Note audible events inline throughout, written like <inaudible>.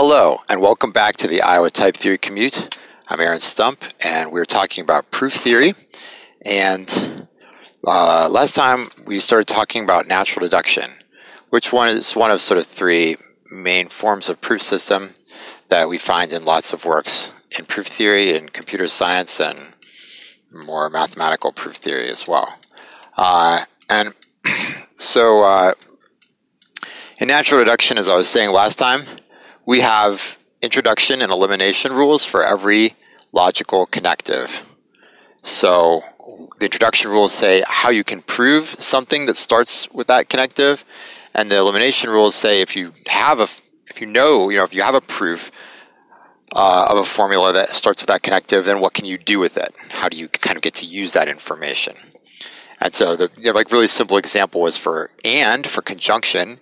Hello, and welcome back to the Iowa Type Theory Commute. I'm Aaron Stump, and we're talking about proof theory. And uh, last time we started talking about natural deduction, which one is one of sort of three main forms of proof system that we find in lots of works in proof theory and computer science and more mathematical proof theory as well. Uh, and <clears throat> so, uh, in natural deduction, as I was saying last time, we have introduction and elimination rules for every logical connective. So the introduction rules say how you can prove something that starts with that connective, and the elimination rules say if you have a if you know you know if you have a proof uh, of a formula that starts with that connective, then what can you do with it? How do you kind of get to use that information? And so the you know, like really simple example was for and for conjunction.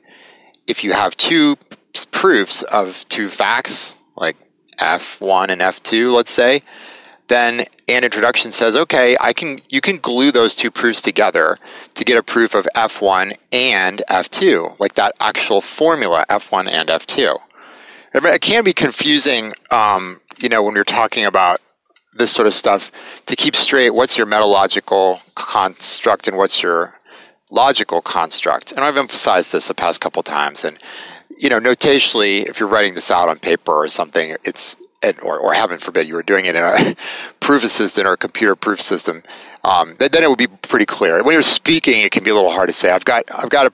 If you have two proofs of two facts, like F1 and F2, let's say, then an introduction says, okay, I can you can glue those two proofs together to get a proof of F1 and F2, like that actual formula F1 and F2. It can be confusing, um, you know, when you're talking about this sort of stuff to keep straight what's your metalogical construct and what's your logical construct. And I've emphasized this the past couple times. And you know, notationally, if you're writing this out on paper or something, it's or, or heaven forbid you were doing it in a <laughs> proof assistant or a computer proof system, um, then, then, it would be pretty clear. When you're speaking, it can be a little hard to say. I've got, I've got a,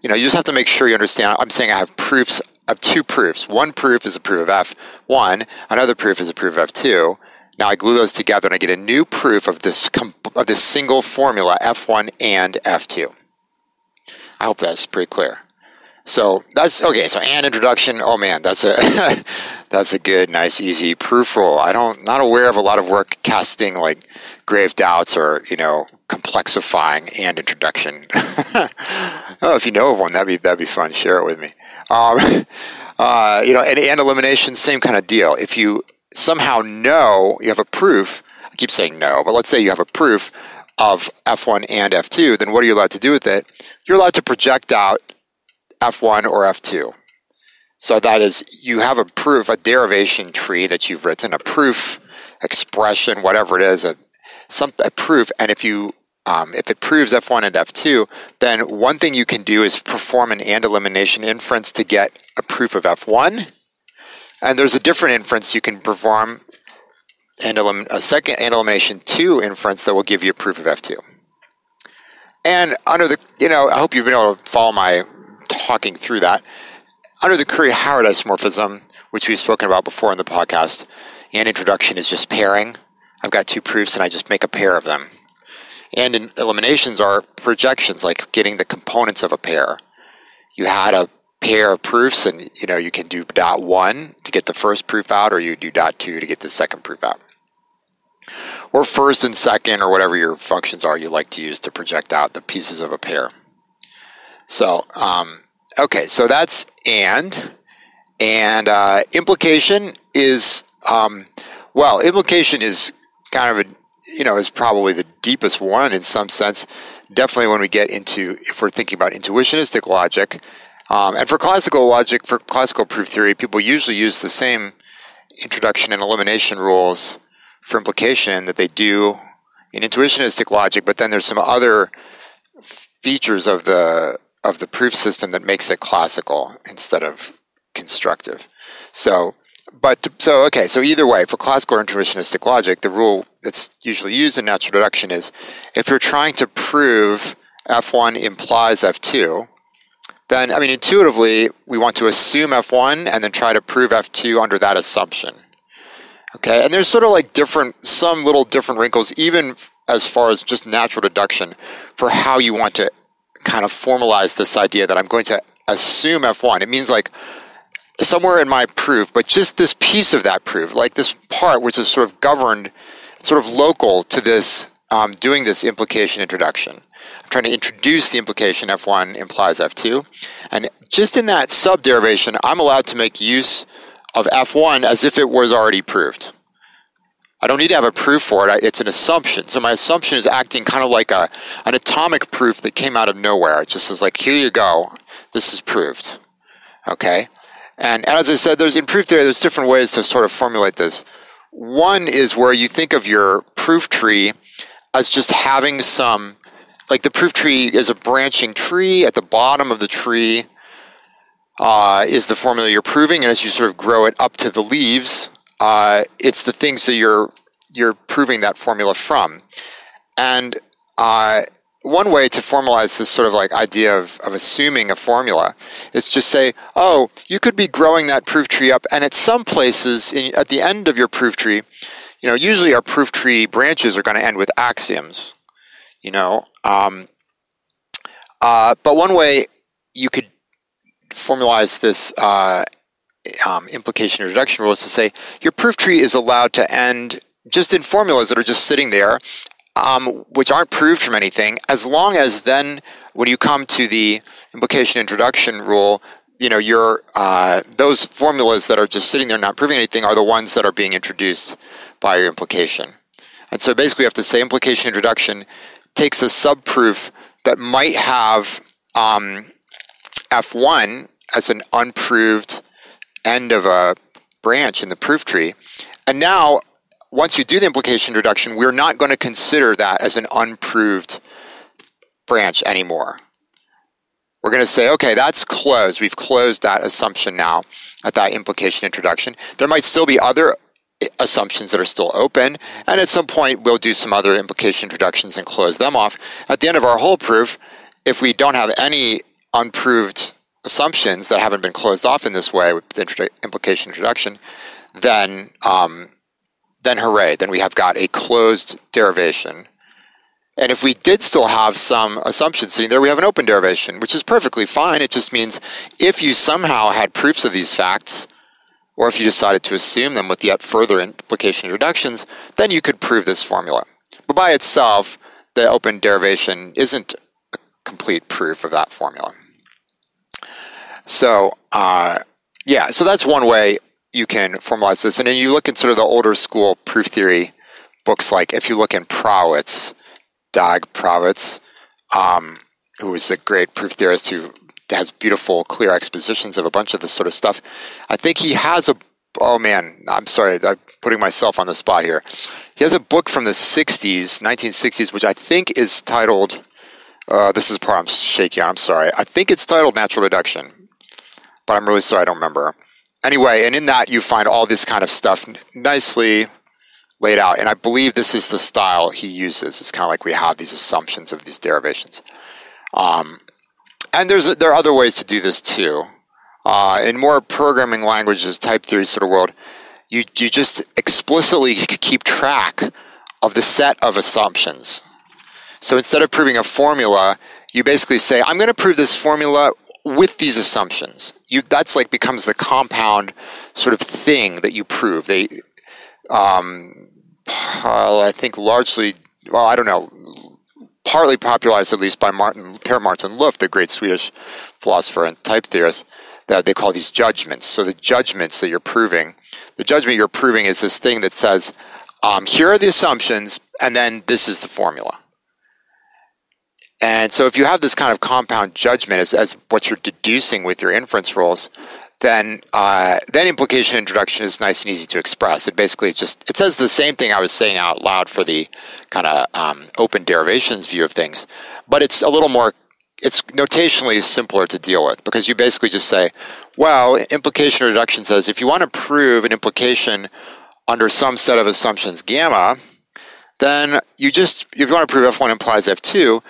you know, you just have to make sure you understand. I'm saying I have proofs. I have two proofs. One proof is a proof of F1. Another proof is a proof of F2. Now I glue those together and I get a new proof of this of this single formula F1 and F2. I hope that's pretty clear. So that's okay. So and introduction. Oh man, that's a <laughs> that's a good, nice, easy proof rule. I don't not aware of a lot of work casting like grave doubts or you know complexifying and introduction. <laughs> oh, if you know of one, that'd be that'd be fun. Share it with me. Um, <laughs> uh, you know, and, and elimination, same kind of deal. If you somehow know you have a proof, I keep saying no, but let's say you have a proof of F1 and F2, then what are you allowed to do with it? You're allowed to project out F1 or F2. So that is, you have a proof, a derivation tree that you've written, a proof expression, whatever it is, a, some, a proof. And if you um, if it proves F1 and F2, then one thing you can do is perform an AND elimination inference to get a proof of F1. And there's a different inference you can perform, and elim- a second AND elimination 2 inference that will give you a proof of F2. And under the, you know, I hope you've been able to follow my talking through that. Under the Curry Howard isomorphism, which we've spoken about before in the podcast, and introduction is just pairing. I've got two proofs and I just make a pair of them. And in eliminations are projections, like getting the components of a pair. You had a pair of proofs and you know you can do dot one to get the first proof out or you do dot two to get the second proof out or first and second or whatever your functions are you like to use to project out the pieces of a pair so, um, okay, so that's and. And uh, implication is, um, well, implication is kind of a, you know, is probably the deepest one in some sense. Definitely when we get into, if we're thinking about intuitionistic logic, um, and for classical logic, for classical proof theory, people usually use the same introduction and elimination rules for implication that they do in intuitionistic logic, but then there's some other features of the of the proof system that makes it classical instead of constructive. So, but so okay, so either way, for classical or intuitionistic logic, the rule that's usually used in natural deduction is if you're trying to prove F1 implies F2, then I mean intuitively we want to assume F1 and then try to prove F2 under that assumption. Okay, and there's sort of like different, some little different wrinkles, even as far as just natural deduction, for how you want to kind of formalize this idea that I'm going to assume F1. It means like somewhere in my proof, but just this piece of that proof, like this part which is sort of governed, sort of local to this, um, doing this implication introduction. I'm trying to introduce the implication F1 implies F2. And just in that sub derivation, I'm allowed to make use of F1 as if it was already proved. I don't need to have a proof for it. It's an assumption. So my assumption is acting kind of like a an atomic proof that came out of nowhere. It just is like, here you go. This is proved. Okay. And as I said, there's in proof theory, there's different ways to sort of formulate this. One is where you think of your proof tree as just having some, like the proof tree is a branching tree. At the bottom of the tree uh, is the formula you're proving, and as you sort of grow it up to the leaves, uh, it's the things that you're you're proving that formula from. And uh, one way to formalize this sort of like idea of, of assuming a formula is just say, oh, you could be growing that proof tree up, and at some places in, at the end of your proof tree, you know, usually our proof tree branches are going to end with axioms, you know. Um, uh, but one way you could formalize this uh, um, implication or deduction rule is to say your proof tree is allowed to end just in formulas that are just sitting there, um, which aren't proved from anything, as long as then when you come to the implication introduction rule, you know, your uh, those formulas that are just sitting there not proving anything are the ones that are being introduced by your implication. And so basically, you have to say implication introduction takes a subproof that might have um, F1 as an unproved end of a branch in the proof tree. And now once you do the implication introduction, we're not going to consider that as an unproved branch anymore. We're going to say, okay, that's closed. We've closed that assumption now at that implication introduction. There might still be other eh, assumptions that are still open, and at some point we'll do some other implication introductions and close them off. At the end of our whole proof, if we don't have any unproved assumptions that haven't been closed off in this way with the implication introduction, then um, then hooray, then we have got a closed derivation. And if we did still have some assumptions sitting there, we have an open derivation, which is perfectly fine. It just means if you somehow had proofs of these facts, or if you decided to assume them with yet further implication introductions, then you could prove this formula. But by itself, the open derivation isn't a complete proof of that formula. So, uh, yeah, so that's one way you can formalize this. And then you look at sort of the older school proof theory books, like if you look in Prawitz, Dag Prawitz, um, who is a great proof theorist who has beautiful, clear expositions of a bunch of this sort of stuff. I think he has a, oh man, I'm sorry, I'm putting myself on the spot here. He has a book from the 60s, 1960s, which I think is titled, uh, this is the part I'm shaky on, I'm sorry. I think it's titled Natural Deduction, but I'm really sorry, I don't remember anyway, and in that you find all this kind of stuff nicely laid out. And I believe this is the style he uses. It's kind of like we have these assumptions of these derivations. Um, and there's there are other ways to do this too. Uh, in more programming languages, type theory sort of world, you you just explicitly keep track of the set of assumptions. So instead of proving a formula, you basically say, I'm going to prove this formula with these assumptions. You that's like becomes the compound sort of thing that you prove. They, um, I think largely, well, I don't know, partly popularized at least by Martin Per Martin-Löf, the great Swedish philosopher and type theorist. That they call these judgments. So the judgments that you're proving, the judgment you're proving is this thing that says, um, here are the assumptions, and then this is the formula. And so if you have this kind of compound judgment as, as what you're deducing with your inference rules, then uh, then implication introduction is nice and easy to express. It basically just it says the same thing I was saying out loud for the kind of um, open derivations view of things, but it's a little more it's notationally simpler to deal with because you basically just say, well, implication reduction says if you want to prove an implication under some set of assumptions gamma, then you just if you want to prove f1 implies f2,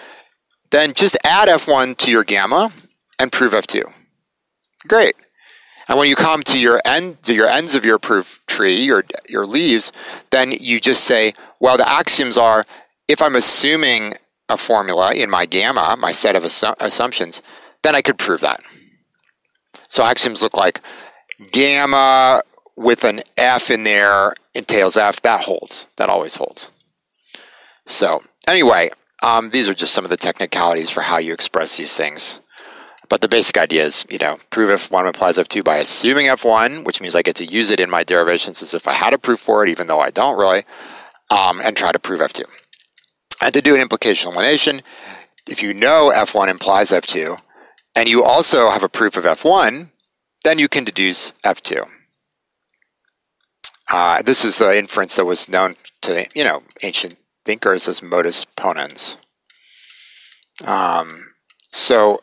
then just add F1 to your gamma and prove F2. Great. And when you come to your end to your ends of your proof tree, your your leaves, then you just say, well, the axioms are if I'm assuming a formula in my gamma, my set of assu- assumptions, then I could prove that. So axioms look like gamma with an F in there entails F. That holds. That always holds. So anyway, um, these are just some of the technicalities for how you express these things. But the basic idea is, you know, prove f1 implies f2 by assuming f1, which means I get to use it in my derivations as if I had a proof for it, even though I don't really, um, and try to prove f2. And to do an implication elimination, if you know f1 implies f2, and you also have a proof of f1, then you can deduce F2. Uh, this is the inference that was known to you know ancient thinkers as modus ponens. Um, so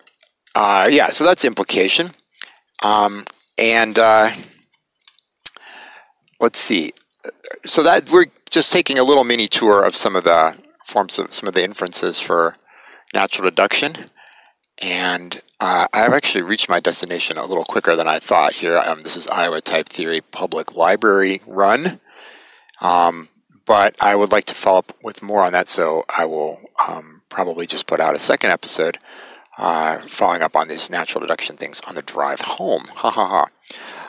uh, yeah, so that's implication. Um, and uh, let's see. So that we're just taking a little mini tour of some of the forms of some of the inferences for natural deduction. And uh, I've actually reached my destination a little quicker than I thought here. Um, this is Iowa Type Theory Public Library Run. Um, but I would like to follow up with more on that, so I will um, probably just put out a second episode uh, following up on these natural deduction things on the drive home. Ha ha ha.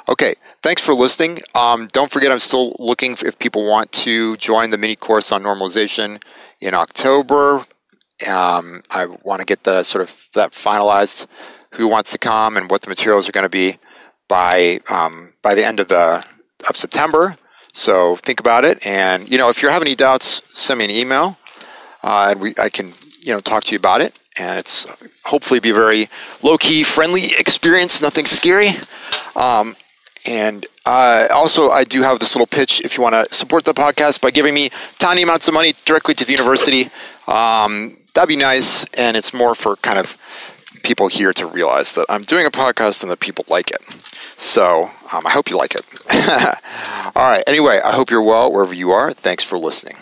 Okay, thanks for listening. Um, don't forget, I'm still looking if people want to join the mini course on normalization in October. Um, I want to get the sort of that finalized, who wants to come and what the materials are going to be by um, by the end of the of September. So think about it, and you know if you have any doubts, send me an email, uh, and we I can you know talk to you about it. And it's hopefully be a very low key, friendly experience, nothing scary. Um, and uh, also, I do have this little pitch if you want to support the podcast by giving me tiny amounts of money directly to the university. Um, that'd be nice. And it's more for kind of people here to realize that I'm doing a podcast and that people like it. So um, I hope you like it. <laughs> All right. Anyway, I hope you're well wherever you are. Thanks for listening.